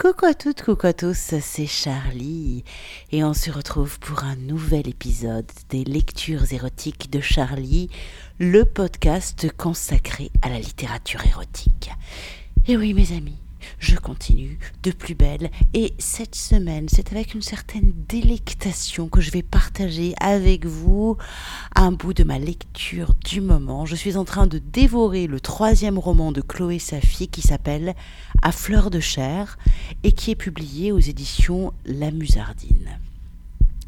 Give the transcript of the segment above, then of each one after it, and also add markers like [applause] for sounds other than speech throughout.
Coucou à toutes, coucou à tous, c'est Charlie et on se retrouve pour un nouvel épisode des lectures érotiques de Charlie, le podcast consacré à la littérature érotique. Et oui mes amis, je continue de plus belle et cette semaine c'est avec une certaine délectation que je vais partager avec vous un bout de ma lecture du moment. Je suis en train de dévorer le troisième roman de Chloé Safi qui s'appelle À fleur de chair et qui est publié aux éditions La Musardine.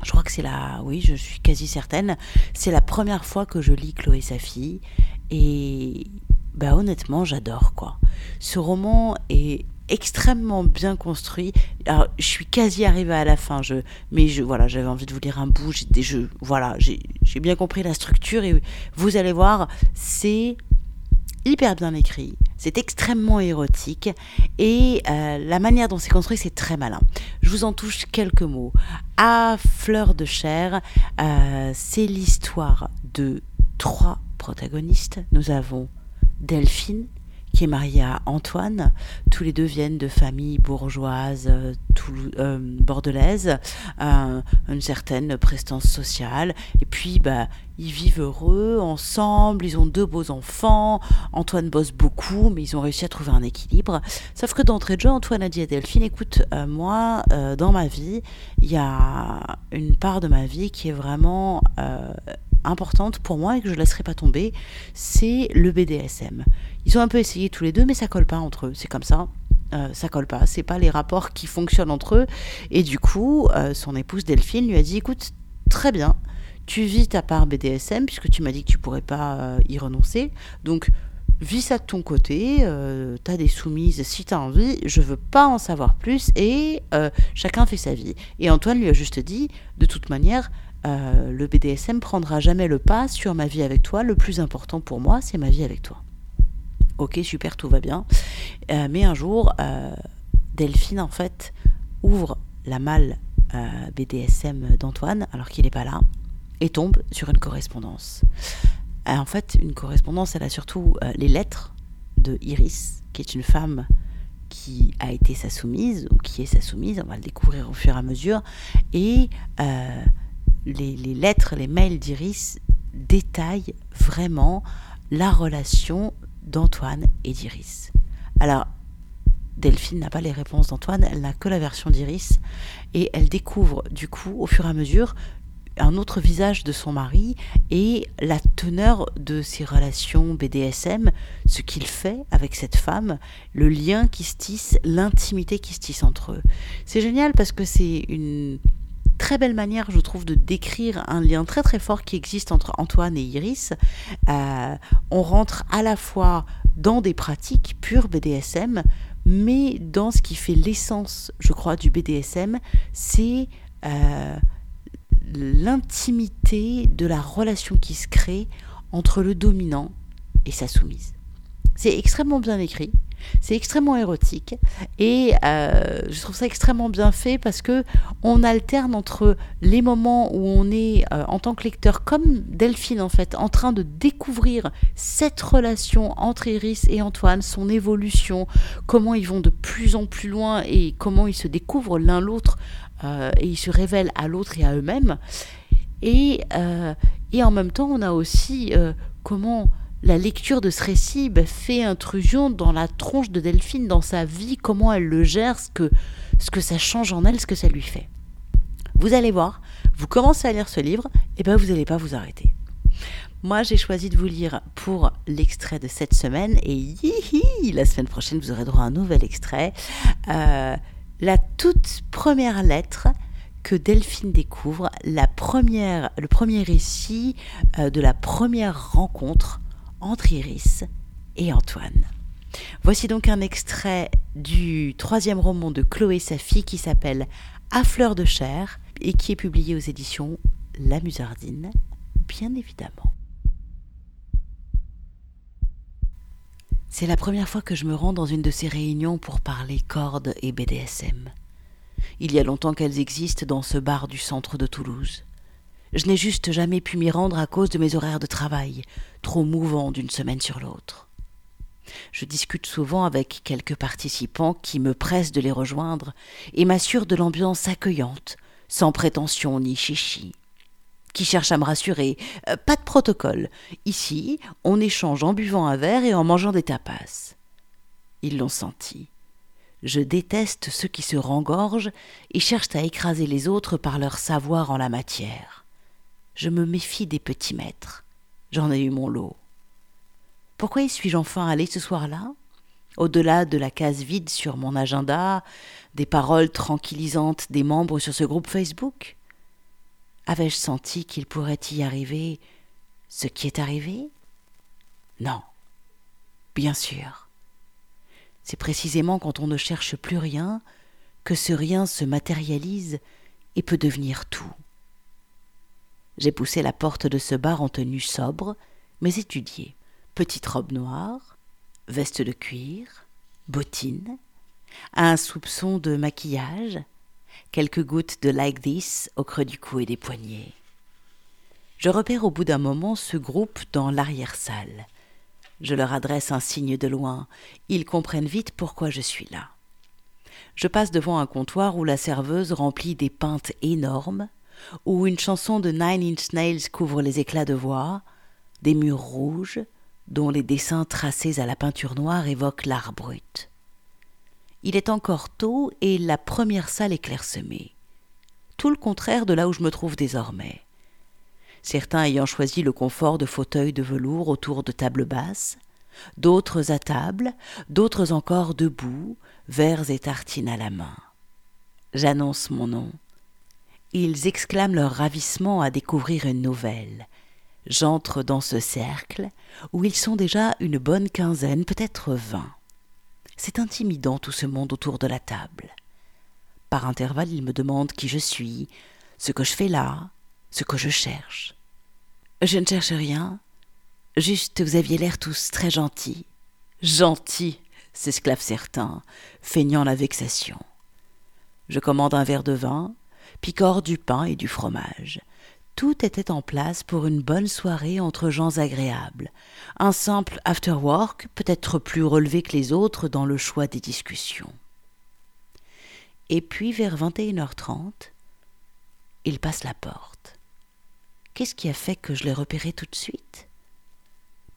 Je crois que c'est la, oui, je suis quasi certaine, c'est la première fois que je lis Chloé Safi et bah honnêtement, j'adore quoi. Ce roman est extrêmement bien construit. Alors, je suis quasi arrivée à la fin, je, mais je, voilà, j'avais envie de vous lire un bout. Des jeux, voilà, j'ai bien compris la structure et vous allez voir, c'est hyper bien écrit, c'est extrêmement érotique et euh, la manière dont c'est construit, c'est très malin. Je vous en touche quelques mots. À fleur de chair, euh, c'est l'histoire de trois protagonistes. Nous avons Delphine, qui est mariée à Antoine. Tous les deux viennent de familles bourgeoises euh, euh bordelaises, euh, une certaine prestance sociale. Et puis, bah, ils vivent heureux ensemble, ils ont deux beaux enfants. Antoine bosse beaucoup, mais ils ont réussi à trouver un équilibre. Sauf que d'entrée de jeu, Antoine a dit à Delphine écoute, moi, dans ma vie, il y a une part de ma vie qui est vraiment importante pour moi et que je ne laisserai pas tomber, c'est le BDSM. Ils ont un peu essayé tous les deux, mais ça colle pas entre eux. C'est comme ça. Euh, ça colle pas. C'est pas les rapports qui fonctionnent entre eux. Et du coup, euh, son épouse Delphine lui a dit écoute, très bien, tu vis ta part BDSM puisque tu m'as dit que tu pourrais pas euh, y renoncer. Donc vis ça de ton côté, euh, t'as des soumises si t'as envie, je veux pas en savoir plus et chacun fait sa vie. Et Antoine lui a juste dit, de toute manière, le BDSM prendra jamais le pas sur ma vie avec toi. Le plus important pour moi, c'est ma vie avec toi. Ok, super, tout va bien. Euh, mais un jour, euh, Delphine, en fait, ouvre la malle euh, BDSM d'Antoine, alors qu'il n'est pas là, et tombe sur une correspondance. en fait, une correspondance, elle a surtout les lettres de Iris, qui est une femme qui a été sa soumise, ou qui est sa soumise, on va le découvrir au fur et à mesure, et les, lettres, les mails d'Iris détaillent vraiment la relation d'Antoine et d'Iris. Alors, Delphine n'a pas les réponses d'Antoine, elle n'a que la version d'Iris, et elle découvre du coup, au fur et à mesure, un autre visage de son mari et la teneur de ses relations BDSM, ce qu'il fait avec cette femme, le lien qui se tisse, l'intimité qui se tisse entre eux. C'est génial parce que c'est une très belle manière, je trouve, de décrire un lien très très fort qui existe entre Antoine et Iris. Euh, on rentre à la fois dans des pratiques pures BDSM, mais dans ce qui fait l'essence, je crois, du BDSM, c'est euh, l'intimité de la relation qui se crée entre le dominant et sa soumise. C'est extrêmement bien écrit. C'est extrêmement érotique et euh, je trouve ça extrêmement bien fait parce que on alterne entre les moments où on est euh, en tant que lecteur comme Delphine en fait en train de découvrir cette relation entre Iris et Antoine, son évolution, comment ils vont de plus en plus loin et comment ils se découvrent l'un l'autre euh, et ils se révèlent à l'autre et à eux-mêmes. Et, et en même temps, on a aussi comment la lecture de ce récit bah, fait intrusion dans la tronche de Delphine, dans sa vie, comment elle le gère, ce que, ce que ça change en elle, ce que ça lui fait. Vous allez voir, vous commencez à lire ce livre, et ben vous n'allez pas vous arrêter. Moi, j'ai choisi de vous lire pour l'extrait de cette semaine, et la semaine prochaine, vous aurez droit à un nouvel extrait. Euh, la toute première lettre que Delphine découvre, la première, le premier récit euh, de la première rencontre entre Iris et Antoine. Voici donc un extrait du troisième roman de Chloé Safi qui s'appelle À fleur de chair et qui est publié aux éditions La Musardine, bien évidemment. C'est la première fois que je me rends dans une de ces réunions pour parler cordes et BDSM. Il y a longtemps qu'elles existent dans ce bar du centre de Toulouse. Je n'ai juste jamais pu m'y rendre à cause de mes horaires de travail, trop mouvants d'une semaine sur l'autre. Je discute souvent avec quelques participants qui me pressent de les rejoindre et m'assurent de l'ambiance accueillante, sans prétention ni chichi. Qui cherche à me rassurer. Euh, pas de protocole. Ici, on échange en buvant un verre et en mangeant des tapas. Ils l'ont senti. Je déteste ceux qui se rengorgent et cherchent à écraser les autres par leur savoir en la matière. Je me méfie des petits maîtres. J'en ai eu mon lot. Pourquoi y suis-je enfin allé ce soir-là? Au-delà de la case vide sur mon agenda, des paroles tranquillisantes des membres sur ce groupe Facebook? Avais-je senti qu'il pourrait y arriver ce qui est arrivé? Non. Bien sûr. C'est précisément quand on ne cherche plus rien que ce rien se matérialise et peut devenir tout. J'ai poussé la porte de ce bar en tenue sobre, mais étudiée petite robe noire, veste de cuir, bottines, un soupçon de maquillage, quelques gouttes de like this au creux du cou et des poignets. Je repère au bout d'un moment ce groupe dans l'arrière-salle. Je leur adresse un signe de loin. Ils comprennent vite pourquoi je suis là. Je passe devant un comptoir où la serveuse remplit des pintes énormes, où une chanson de Nine Inch Nails couvre les éclats de voix, des murs rouges, dont les dessins tracés à la peinture noire évoquent l'art brut. Il est encore tôt et la première salle est clairsemée. Tout le contraire de là où je me trouve désormais. Certains ayant choisi le confort de fauteuils de velours autour de tables basses, d'autres à table, d'autres encore debout, verres et tartines à la main. J'annonce mon nom. Ils exclament leur ravissement à découvrir une nouvelle, J'entre dans ce cercle où ils sont déjà une bonne quinzaine, peut-être vingt. C'est intimidant tout ce monde autour de la table. Par intervalles, ils me demandent qui je suis, ce que je fais là, ce que je cherche. Je ne cherche rien, juste vous aviez l'air tous très gentils. Gentils, s'esclavent certains, feignant la vexation. Je commande un verre de vin, picore du pain et du fromage tout était en place pour une bonne soirée entre gens agréables. Un simple after-work, peut-être plus relevé que les autres dans le choix des discussions. Et puis, vers 21h30, il passe la porte. Qu'est-ce qui a fait que je l'ai repéré tout de suite?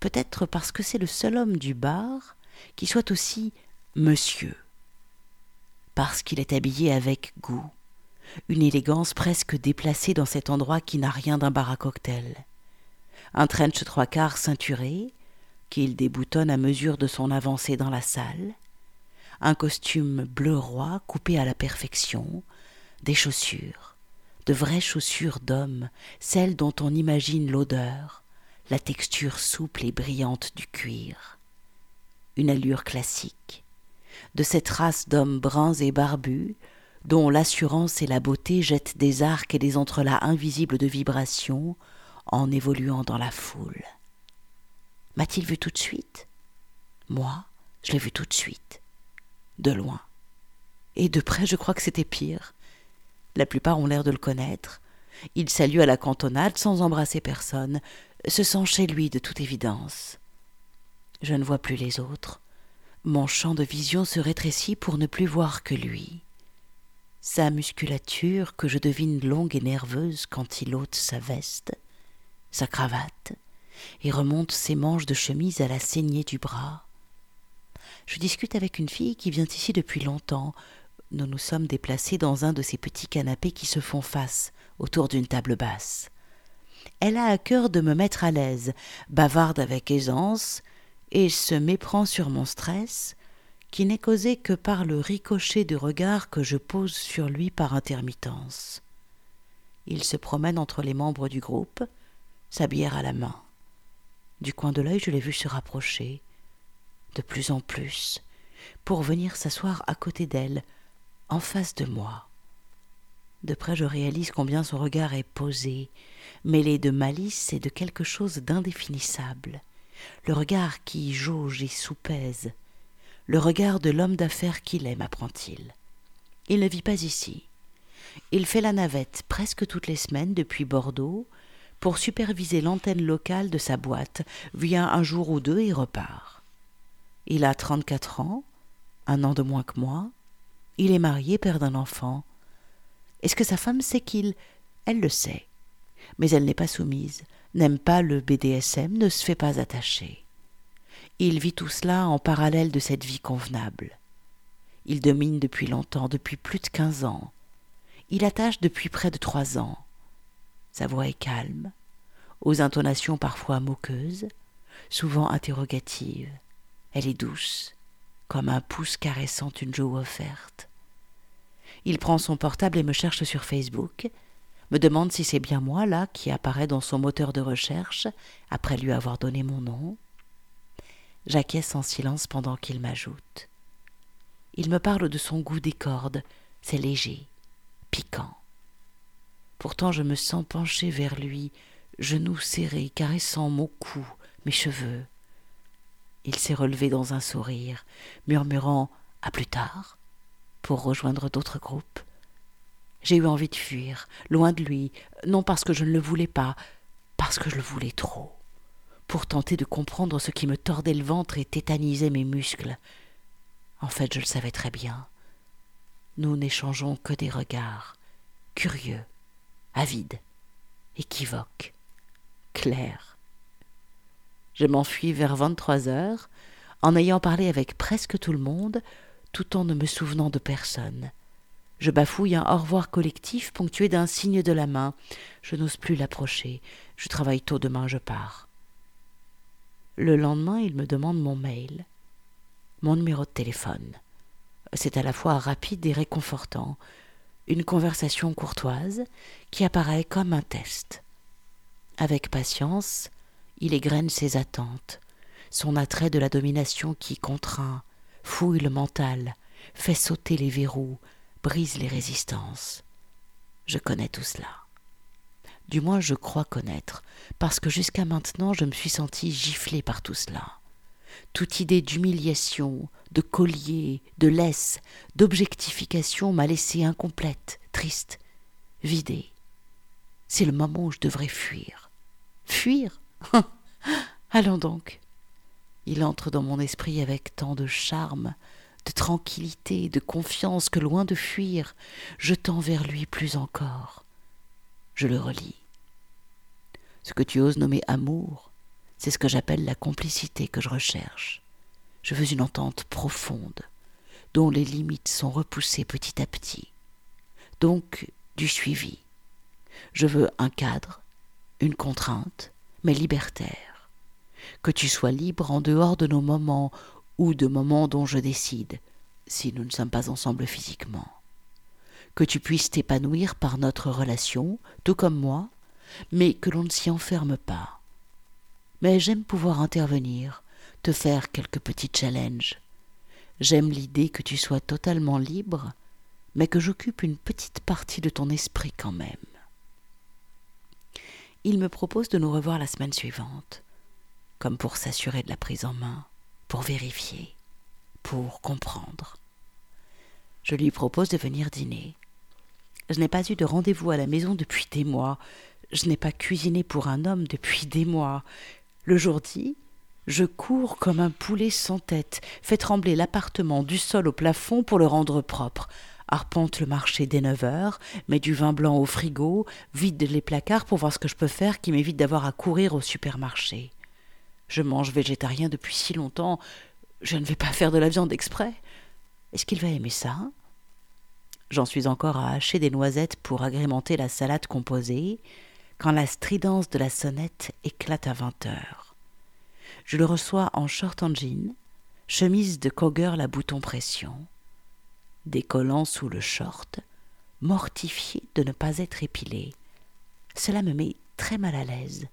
Peut-être parce que c'est le seul homme du bar qui soit aussi monsieur. Parce qu'il est habillé avec goût une élégance presque déplacée dans cet endroit qui n'a rien d'un bar à cocktail. Un trench trois quarts ceinturé, qu'il déboutonne à mesure de son avancée dans la salle, un costume bleu roi coupé à la perfection, des chaussures, de vraies chaussures d'homme, celles dont on imagine l'odeur, la texture souple et brillante du cuir. Une allure classique, de cette race d'hommes bruns et barbus, dont l'assurance et la beauté jettent des arcs et des entrelacs invisibles de vibrations en évoluant dans la foule. M'a-t-il vu tout de suite? Moi, je l'ai vu tout de suite, de loin. Et de près, je crois que c'était pire. La plupart ont l'air de le connaître. Il salue à la cantonade sans embrasser personne, se sent chez lui de toute évidence. Je ne vois plus les autres. Mon champ de vision se rétrécit pour ne plus voir que lui sa musculature que je devine longue et nerveuse quand il ôte sa veste, sa cravate, et remonte ses manches de chemise à la saignée du bras. Je discute avec une fille qui vient ici depuis longtemps. Nous nous sommes déplacés dans un de ces petits canapés qui se font face, autour d'une table basse. Elle a à cœur de me mettre à l'aise, bavarde avec aisance, et se méprend sur mon stress, qui n'est causé que par le ricochet de regard que je pose sur lui par intermittence. Il se promène entre les membres du groupe, sa bière à la main. Du coin de l'œil, je l'ai vu se rapprocher, de plus en plus, pour venir s'asseoir à côté d'elle, en face de moi. De près, je réalise combien son regard est posé, mêlé de malice et de quelque chose d'indéfinissable, le regard qui jauge et soupèse, le regard de l'homme d'affaires qu'il est, m'apprend-il. Il ne vit pas ici. Il fait la navette presque toutes les semaines depuis Bordeaux pour superviser l'antenne locale de sa boîte, vient un jour ou deux et repart. Il a 34 ans, un an de moins que moi. Il est marié, père d'un enfant. Est-ce que sa femme sait qu'il... Elle le sait. Mais elle n'est pas soumise, n'aime pas le BDSM, ne se fait pas attacher. Il vit tout cela en parallèle de cette vie convenable. Il domine depuis longtemps, depuis plus de quinze ans. Il attache depuis près de trois ans. Sa voix est calme, aux intonations parfois moqueuses, souvent interrogatives. Elle est douce, comme un pouce caressant une joue offerte. Il prend son portable et me cherche sur Facebook, me demande si c'est bien moi là qui apparaît dans son moteur de recherche après lui avoir donné mon nom. J'acquiesce en silence pendant qu'il m'ajoute. Il me parle de son goût des cordes, c'est léger, piquant. Pourtant je me sens pencher vers lui, genoux serrés, caressant mon cou, mes cheveux. Il s'est relevé dans un sourire, murmurant À plus tard, pour rejoindre d'autres groupes. J'ai eu envie de fuir, loin de lui, non parce que je ne le voulais pas, parce que je le voulais trop, pour tenter de comprendre ce qui me tordait le ventre et tétanisait mes muscles. En fait, je le savais très bien. Nous n'échangeons que des regards, curieux, avides, équivoques, clairs. Je m'enfuis vers vingt-trois heures, en ayant parlé avec presque tout le monde, tout en ne me souvenant de personne. Je bafouille un au revoir collectif ponctué d'un signe de la main. Je n'ose plus l'approcher. Je travaille tôt demain, je pars. Le lendemain, il me demande mon mail, mon numéro de téléphone. C'est à la fois rapide et réconfortant. Une conversation courtoise qui apparaît comme un test. Avec patience, il égrène ses attentes, son attrait de la domination qui contraint, fouille le mental, fait sauter les verrous, brise les résistances. Je connais tout cela. Du moins je crois connaître, parce que jusqu'à maintenant je me suis senti giflé par tout cela. Toute idée d'humiliation, de collier, de laisse, d'objectification m'a laissé incomplète, triste, vidée. C'est le moment où je devrais fuir. Fuir? [laughs] Allons donc. Il entre dans mon esprit avec tant de charme, de tranquillité, de confiance que loin de fuir, je tends vers lui plus encore. Je le relis. Ce que tu oses nommer amour, c'est ce que j'appelle la complicité que je recherche. Je veux une entente profonde, dont les limites sont repoussées petit à petit. Donc du suivi. Je veux un cadre, une contrainte, mais libertaire. Que tu sois libre en dehors de nos moments ou de moments dont je décide, si nous ne sommes pas ensemble physiquement. Que tu puisses t'épanouir par notre relation, tout comme moi, mais que l'on ne s'y enferme pas. Mais j'aime pouvoir intervenir, te faire quelques petits challenges. J'aime l'idée que tu sois totalement libre, mais que j'occupe une petite partie de ton esprit quand même. Il me propose de nous revoir la semaine suivante, comme pour s'assurer de la prise en main pour vérifier, pour comprendre. Je lui propose de venir dîner. Je n'ai pas eu de rendez-vous à la maison depuis des mois. Je n'ai pas cuisiné pour un homme depuis des mois. Le jour dit, je cours comme un poulet sans tête, fais trembler l'appartement du sol au plafond pour le rendre propre, arpente le marché dès neuf heures, mets du vin blanc au frigo, vide les placards pour voir ce que je peux faire qui m'évite d'avoir à courir au supermarché. Je mange végétarien depuis si longtemps, je ne vais pas faire de la viande exprès. Est-ce qu'il va aimer ça? J'en suis encore à hacher des noisettes pour agrémenter la salade composée, quand la stridence de la sonnette éclate à vingt heures. Je le reçois en short en jean, chemise de cogger à bouton pression, décollant sous le short, mortifié de ne pas être épilé. Cela me met très mal à l'aise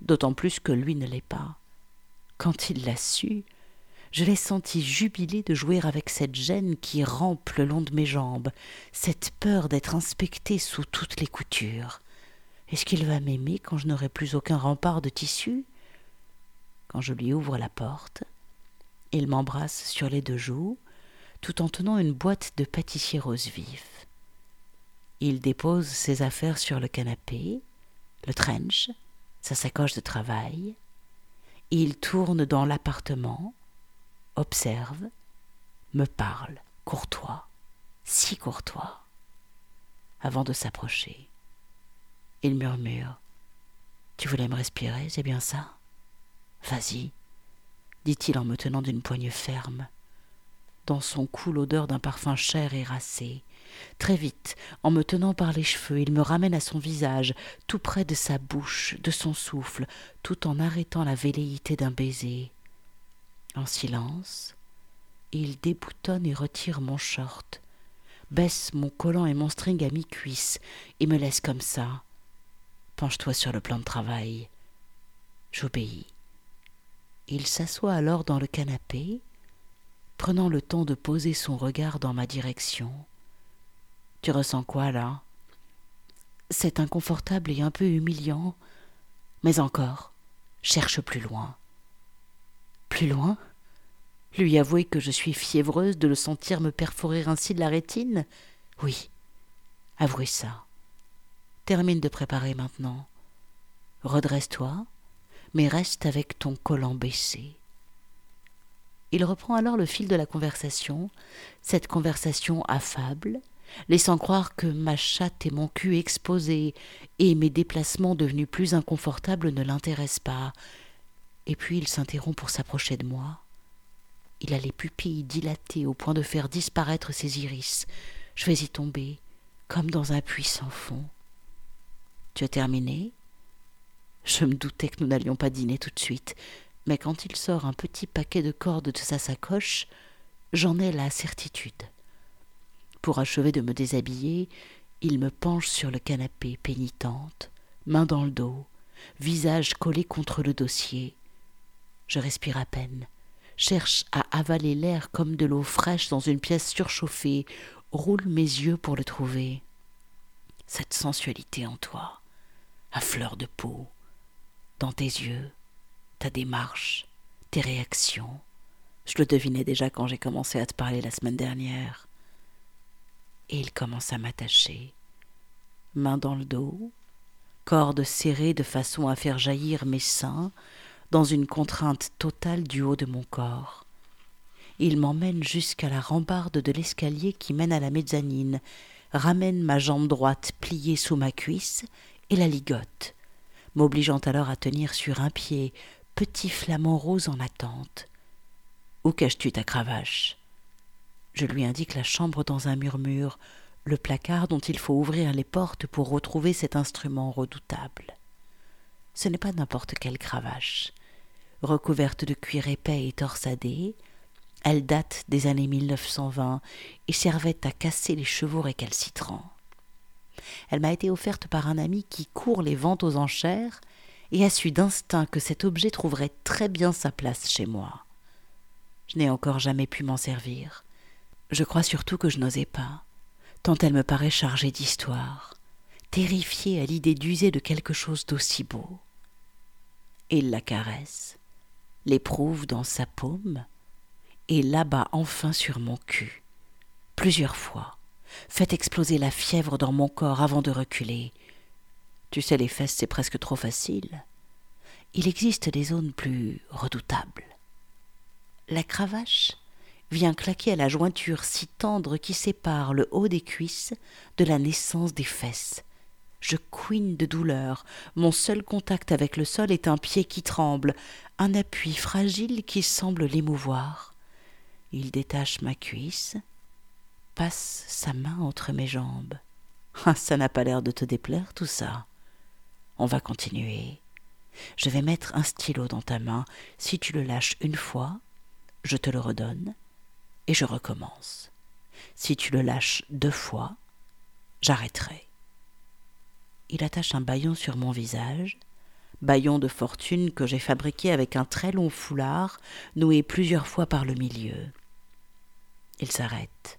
d'autant plus que lui ne l'est pas. Quand il l'a su, je l'ai senti jubilé de jouer avec cette gêne qui rampe le long de mes jambes, cette peur d'être inspecté sous toutes les coutures. Est-ce qu'il va m'aimer quand je n'aurai plus aucun rempart de tissu? Quand je lui ouvre la porte, il m'embrasse sur les deux joues, tout en tenant une boîte de pâtissier rose vif. Il dépose ses affaires sur le canapé, le trench, sa sacoche de travail. Il tourne dans l'appartement, observe, me parle, courtois, si courtois, avant de s'approcher. Il murmure Tu voulais me respirer, c'est bien ça? Vas-y, dit-il en me tenant d'une poigne ferme. Dans son cou l'odeur d'un parfum cher et racé. Très vite, en me tenant par les cheveux, il me ramène à son visage, tout près de sa bouche, de son souffle, tout en arrêtant la velléité d'un baiser. En silence, il déboutonne et retire mon short, baisse mon collant et mon string à mi-cuisse et me laisse comme ça. Penche-toi sur le plan de travail. J'obéis. Il s'assoit alors dans le canapé, prenant le temps de poser son regard dans ma direction. Tu ressens quoi là? C'est inconfortable et un peu humiliant, mais encore, cherche plus loin. Plus loin? Lui avouer que je suis fiévreuse de le sentir me perforer ainsi de la rétine? Oui, avouez ça. Termine de préparer maintenant. Redresse-toi, mais reste avec ton collant baissé. Il reprend alors le fil de la conversation, cette conversation affable, laissant croire que ma chatte et mon cul exposés et mes déplacements devenus plus inconfortables ne l'intéressent pas. Et puis il s'interrompt pour s'approcher de moi. Il a les pupilles dilatées au point de faire disparaître ses iris. Je vais y tomber, comme dans un puits sans fond. Tu as terminé? Je me doutais que nous n'allions pas dîner tout de suite, mais quand il sort un petit paquet de cordes de sa sacoche, j'en ai la certitude. Pour achever de me déshabiller, il me penche sur le canapé pénitente, main dans le dos, visage collé contre le dossier. Je respire à peine, cherche à avaler l'air comme de l'eau fraîche dans une pièce surchauffée, roule mes yeux pour le trouver. Cette sensualité en toi, fleur de peau, dans tes yeux, ta démarche, tes réactions. Je le devinais déjà quand j'ai commencé à te parler la semaine dernière. Et il commence à m'attacher, main dans le dos, corde serrée de façon à faire jaillir mes seins dans une contrainte totale du haut de mon corps. Il m'emmène jusqu'à la rambarde de l'escalier qui mène à la mezzanine, ramène ma jambe droite pliée sous ma cuisse et la ligote, m'obligeant alors à tenir sur un pied, petit flamant rose en attente. Où caches-tu ta cravache? Je lui indique la chambre dans un murmure, le placard dont il faut ouvrir les portes pour retrouver cet instrument redoutable. Ce n'est pas n'importe quelle cravache. Recouverte de cuir épais et torsadé, elle date des années 1920 et servait à casser les chevaux récalcitrants. Elle m'a été offerte par un ami qui court les ventes aux enchères et a su d'instinct que cet objet trouverait très bien sa place chez moi. Je n'ai encore jamais pu m'en servir. Je crois surtout que je n'osais pas, tant elle me paraît chargée d'histoire, terrifiée à l'idée d'user de quelque chose d'aussi beau. Il la caresse, l'éprouve dans sa paume, et l'abat enfin sur mon cul, plusieurs fois, fait exploser la fièvre dans mon corps avant de reculer. Tu sais, les fesses, c'est presque trop facile. Il existe des zones plus redoutables. La cravache vient claquer à la jointure si tendre qui sépare le haut des cuisses de la naissance des fesses. Je couine de douleur. Mon seul contact avec le sol est un pied qui tremble, un appui fragile qui semble l'émouvoir. Il détache ma cuisse, passe sa main entre mes jambes. Ah, ça n'a pas l'air de te déplaire tout ça. On va continuer. Je vais mettre un stylo dans ta main. Si tu le lâches une fois, je te le redonne et je recommence. Si tu le lâches deux fois, j'arrêterai. Il attache un baillon sur mon visage, baillon de fortune que j'ai fabriqué avec un très long foulard noué plusieurs fois par le milieu. Il s'arrête,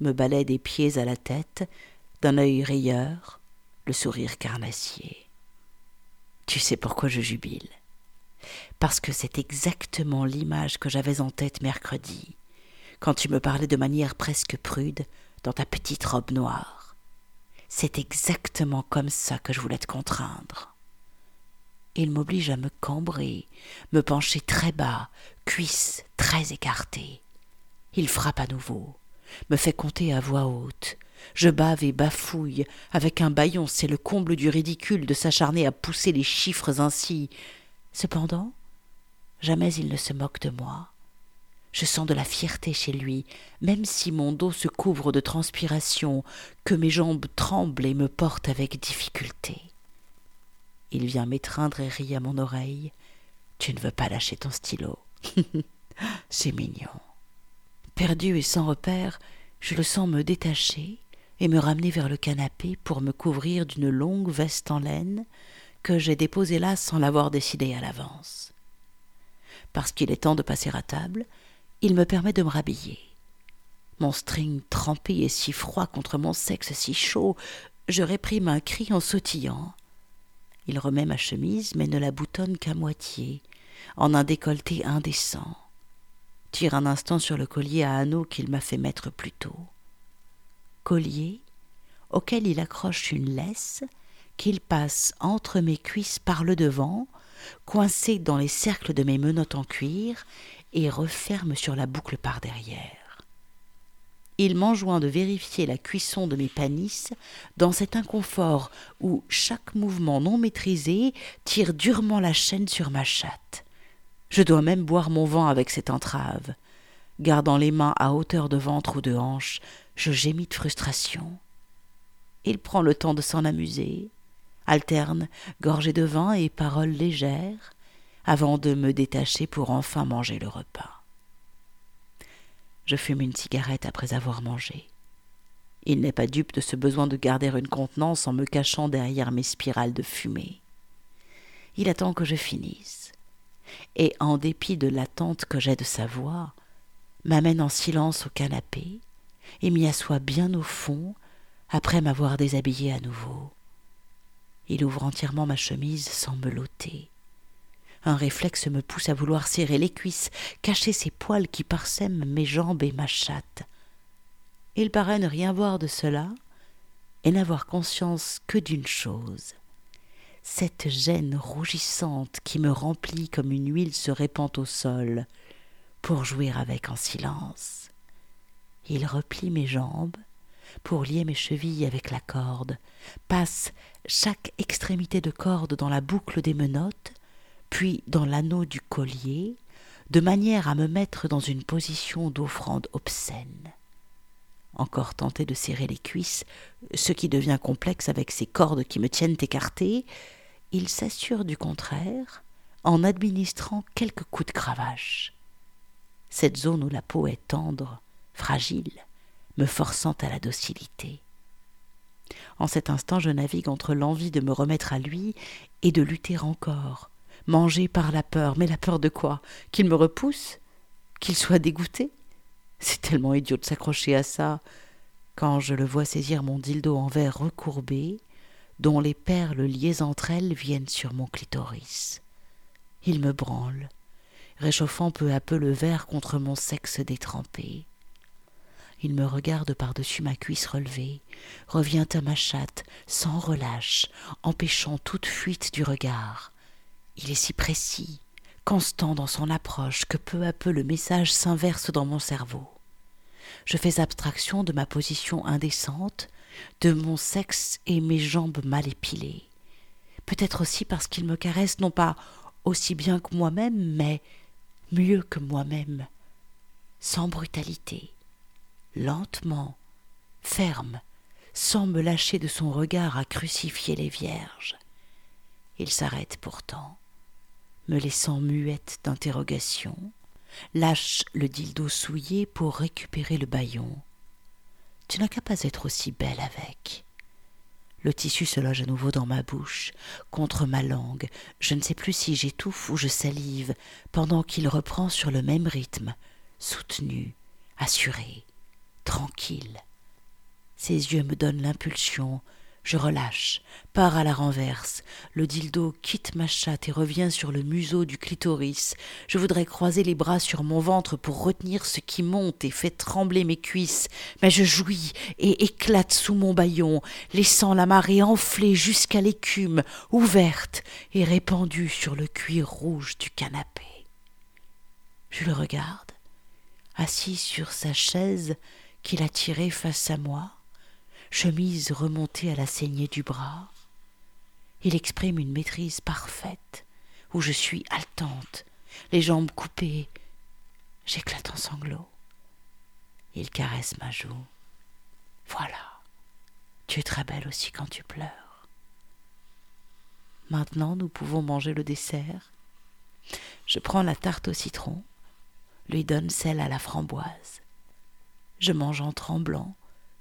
me balaie des pieds à la tête, d'un œil rieur, le sourire carnassier. Tu sais pourquoi je jubile Parce que c'est exactement l'image que j'avais en tête mercredi, quand tu me parlais de manière presque prude dans ta petite robe noire. C'est exactement comme ça que je voulais te contraindre. Il m'oblige à me cambrer, me pencher très bas, cuisses très écartées. Il frappe à nouveau, me fait compter à voix haute. Je bave et bafouille. Avec un baillon, c'est le comble du ridicule de s'acharner à pousser les chiffres ainsi. Cependant, jamais il ne se moque de moi. Je sens de la fierté chez lui, même si mon dos se couvre de transpiration, que mes jambes tremblent et me portent avec difficulté. Il vient m'étreindre et rit à mon oreille. Tu ne veux pas lâcher ton stylo. [laughs] C'est mignon. Perdu et sans repère, je le sens me détacher et me ramener vers le canapé pour me couvrir d'une longue veste en laine que j'ai déposée là sans l'avoir décidé à l'avance. Parce qu'il est temps de passer à table, il me permet de me rhabiller. Mon string trempé et si froid contre mon sexe si chaud, je réprime un cri en sautillant. Il remet ma chemise, mais ne la boutonne qu'à moitié, en un décolleté indécent. Tire un instant sur le collier à anneaux qu'il m'a fait mettre plus tôt. Collier auquel il accroche une laisse qu'il passe entre mes cuisses par le devant, coincé dans les cercles de mes menottes en cuir, et referme sur la boucle par derrière. Il m'enjoint de vérifier la cuisson de mes panisses dans cet inconfort où chaque mouvement non maîtrisé tire durement la chaîne sur ma chatte. Je dois même boire mon vent avec cette entrave. Gardant les mains à hauteur de ventre ou de hanche, je gémis de frustration. Il prend le temps de s'en amuser, alterne gorgée de vin et paroles légères, avant de me détacher pour enfin manger le repas. Je fume une cigarette après avoir mangé. Il n'est pas dupe de ce besoin de garder une contenance en me cachant derrière mes spirales de fumée. Il attend que je finisse, et en dépit de l'attente que j'ai de sa voix, m'amène en silence au canapé et m'y assoit bien au fond après m'avoir déshabillé à nouveau. Il ouvre entièrement ma chemise sans me l'ôter. Un réflexe me pousse à vouloir serrer les cuisses, cacher ces poils qui parsèment mes jambes et ma chatte. Il paraît ne rien voir de cela et n'avoir conscience que d'une chose cette gêne rougissante qui me remplit comme une huile se répand au sol, pour jouir avec en silence. Il replie mes jambes pour lier mes chevilles avec la corde, passe chaque extrémité de corde dans la boucle des menottes, puis dans l'anneau du collier, de manière à me mettre dans une position d'offrande obscène. Encore tenté de serrer les cuisses, ce qui devient complexe avec ces cordes qui me tiennent écartées, il s'assure du contraire en administrant quelques coups de cravache. Cette zone où la peau est tendre, fragile, me forçant à la docilité. En cet instant, je navigue entre l'envie de me remettre à lui et de lutter encore, mangé par la peur. Mais la peur de quoi? Qu'il me repousse? Qu'il soit dégoûté? C'est tellement idiot de s'accrocher à ça. Quand je le vois saisir mon dildo en verre recourbé, dont les perles liées entre elles viennent sur mon clitoris. Il me branle, réchauffant peu à peu le verre contre mon sexe détrempé. Il me regarde par-dessus ma cuisse relevée, revient à ma chatte, sans relâche, empêchant toute fuite du regard. Il est si précis, constant dans son approche, que peu à peu le message s'inverse dans mon cerveau. Je fais abstraction de ma position indécente, de mon sexe et mes jambes mal épilées. Peut-être aussi parce qu'il me caresse non pas aussi bien que moi-même, mais mieux que moi-même, sans brutalité, lentement, ferme, sans me lâcher de son regard à crucifier les vierges. Il s'arrête pourtant me laissant muette d'interrogation, lâche le dildo souillé pour récupérer le baillon. Tu n'as qu'à pas être aussi belle avec. Le tissu se loge à nouveau dans ma bouche, contre ma langue. Je ne sais plus si j'étouffe ou je salive, pendant qu'il reprend sur le même rythme, soutenu, assuré, tranquille. Ses yeux me donnent l'impulsion, Je relâche, pars à la renverse. Le dildo quitte ma chatte et revient sur le museau du clitoris. Je voudrais croiser les bras sur mon ventre pour retenir ce qui monte et fait trembler mes cuisses, mais je jouis et éclate sous mon baillon, laissant la marée enfler jusqu'à l'écume, ouverte et répandue sur le cuir rouge du canapé. Je le regarde, assis sur sa chaise qu'il a tirée face à moi chemise remontée à la saignée du bras. Il exprime une maîtrise parfaite, où je suis haletante, les jambes coupées. J'éclate en sanglots. Il caresse ma joue. Voilà, tu es très belle aussi quand tu pleures. Maintenant, nous pouvons manger le dessert. Je prends la tarte au citron, lui donne celle à la framboise. Je mange en tremblant,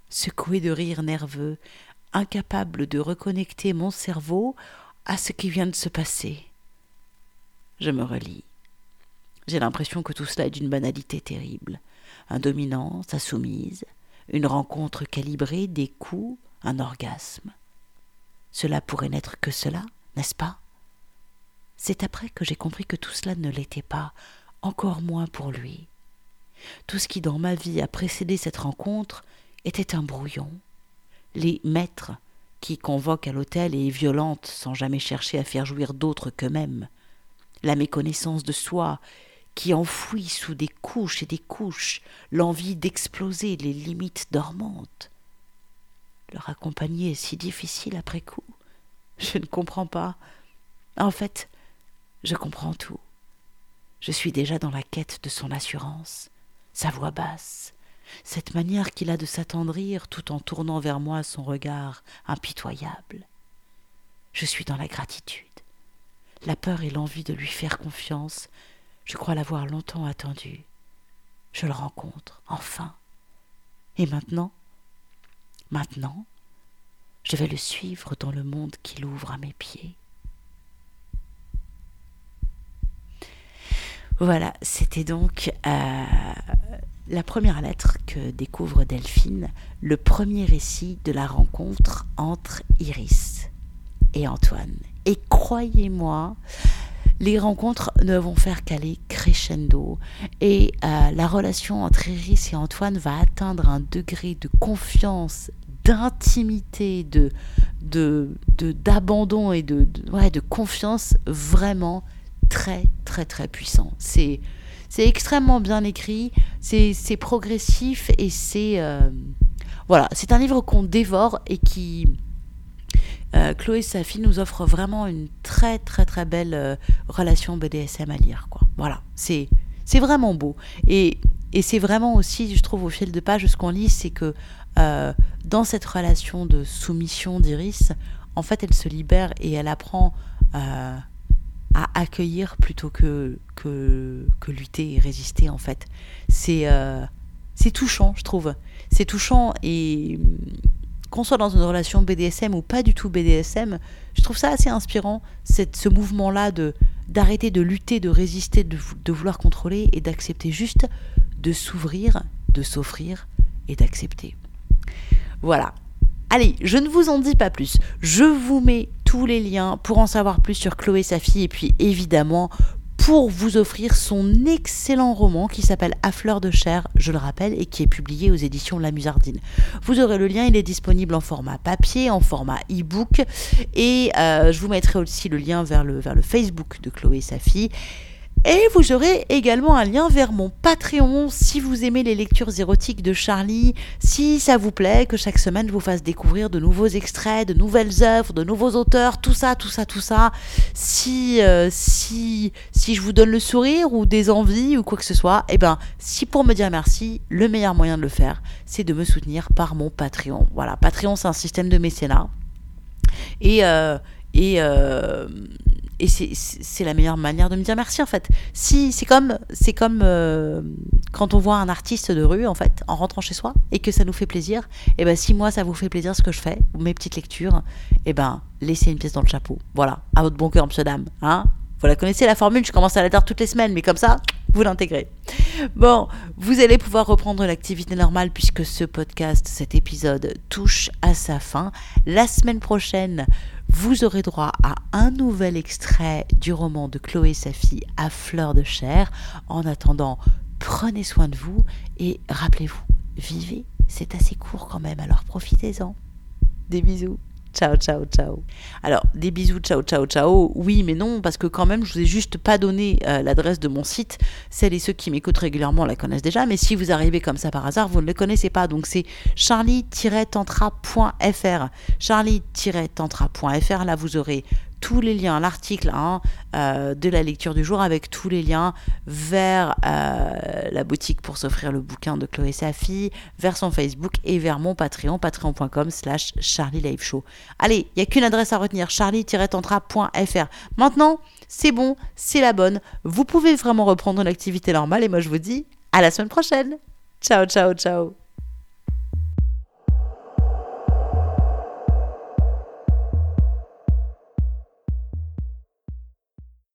secoué de rire nerveux, incapable de reconnecter mon cerveau à ce qui vient de se passer. Je me relis. J'ai l'impression que tout cela est d'une banalité terrible. Un dominant, sa soumise, une rencontre calibrée, des coups, un orgasme. Cela pourrait n'être que cela, n'est-ce pas? C'est après que j'ai compris que tout cela ne l'était pas, encore moins pour lui. Tout ce qui dans ma vie a précédé cette rencontre était un brouillon. Les maîtres qui convoquent à l'hôtel et violentent sans jamais chercher à faire jouir d'autres qu'eux-mêmes. La méconnaissance de soi qui enfouit sous des couches et des couches l'envie d'exploser les limites dormantes. Leur accompagner est si difficile après coup. Je ne comprends pas. En fait, je comprends tout. Je suis déjà dans la quête de son assurance, sa voix basse, cette manière qu'il a de s'attendrir tout en tournant vers moi son regard impitoyable. Je suis dans la gratitude. La peur et l'envie de lui faire confiance, je crois l'avoir longtemps attendu. Je le rencontre, enfin. Et maintenant Maintenant, je vais le suivre dans le monde qu'il ouvre à mes pieds. Voilà, c'était donc euh, la première lettre que découvre Delphine, le premier récit de la rencontre entre Iris et Antoine. Et croyez-moi, les rencontres ne vont faire qu'aller crescendo et euh, la relation entre Iris et Antoine va atteindre un degré de confiance, d'intimité, de, d'abandon et de, ouais, de confiance vraiment très très très puissant. C'est c'est extrêmement bien écrit, c'est progressif et c'est euh, voilà, c'est un livre qu'on dévore et qui euh, Chloé Safi nous offre vraiment une très très très belle euh, relation BDSM à lire quoi. Voilà, c'est vraiment beau et et c'est vraiment aussi, je trouve, au fil de page, ce qu'on lit, c'est que dans cette relation de soumission d'Iris, en fait, elle se libère et elle apprend à accueillir plutôt que, que, que lutter et résister en fait. C'est euh, touchant, je trouve. C'est touchant et qu'on soit dans une relation BDSM ou pas du tout BDSM, je trouve ça assez inspirant, cette, ce mouvement-là de d'arrêter de lutter, de résister, de, de vouloir contrôler et d'accepter juste de s'ouvrir, de s'offrir et d'accepter. Voilà. Allez, je ne vous en dis pas plus. Je vous mets les liens pour en savoir plus sur Chloé Safi et puis évidemment pour vous offrir son excellent roman qui s'appelle À fleur de chair, je le rappelle, et qui est publié aux éditions La Musardine. Vous aurez le lien, il est disponible en format papier, en format e-book, et euh, je vous mettrai aussi le lien vers le, vers le Facebook de Chloé Safi. Et vous aurez également un lien vers mon Patreon si vous aimez les lectures érotiques de Charlie, si ça vous plaît que chaque semaine je vous fasse découvrir de nouveaux extraits, de nouvelles œuvres, de nouveaux auteurs, tout ça, tout ça, tout ça. Si, euh, si, si je vous donne le sourire ou des envies ou quoi que ce soit, eh ben, si pour me dire merci, le meilleur moyen de le faire, c'est de me soutenir par mon Patreon. Voilà, Patreon c'est un système de mécénat. Et, euh, et euh, et c'est la meilleure manière de me dire merci en fait. Si c'est comme c'est comme euh, quand on voit un artiste de rue en fait en rentrant chez soi et que ça nous fait plaisir, et ben si moi ça vous fait plaisir ce que je fais, mes petites lectures, et ben laissez une pièce dans le chapeau. Voilà, à votre bon cœur monsieur dame, hein. Vous la connaissez la formule, je commence à la dire toutes les semaines, mais comme ça, vous l'intégrez. Bon, vous allez pouvoir reprendre l'activité normale puisque ce podcast, cet épisode touche à sa fin. La semaine prochaine, vous aurez droit à un nouvel extrait du roman de Chloé Safi à fleur de chair. En attendant, prenez soin de vous et rappelez-vous, vivez, c'est assez court quand même, alors profitez-en. Des bisous. Ciao, ciao, ciao. Alors, des bisous, ciao, ciao, ciao. Oui, mais non, parce que quand même, je vous ai juste pas donné euh, l'adresse de mon site. Celles et ceux qui m'écoutent régulièrement la connaissent déjà, mais si vous arrivez comme ça par hasard, vous ne le connaissez pas. Donc, c'est charlie-tantra.fr. Charlie-tantra.fr. Là, vous aurez tous les liens, l'article hein, euh, de la lecture du jour avec tous les liens vers euh, la boutique pour s'offrir le bouquin de Chloé Safi, vers son Facebook et vers mon Patreon, patreon.com slash Charlie Show. Allez, il n'y a qu'une adresse à retenir, charlie-tantra.fr. Maintenant, c'est bon, c'est la bonne. Vous pouvez vraiment reprendre l'activité normale et moi je vous dis à la semaine prochaine. Ciao, ciao, ciao.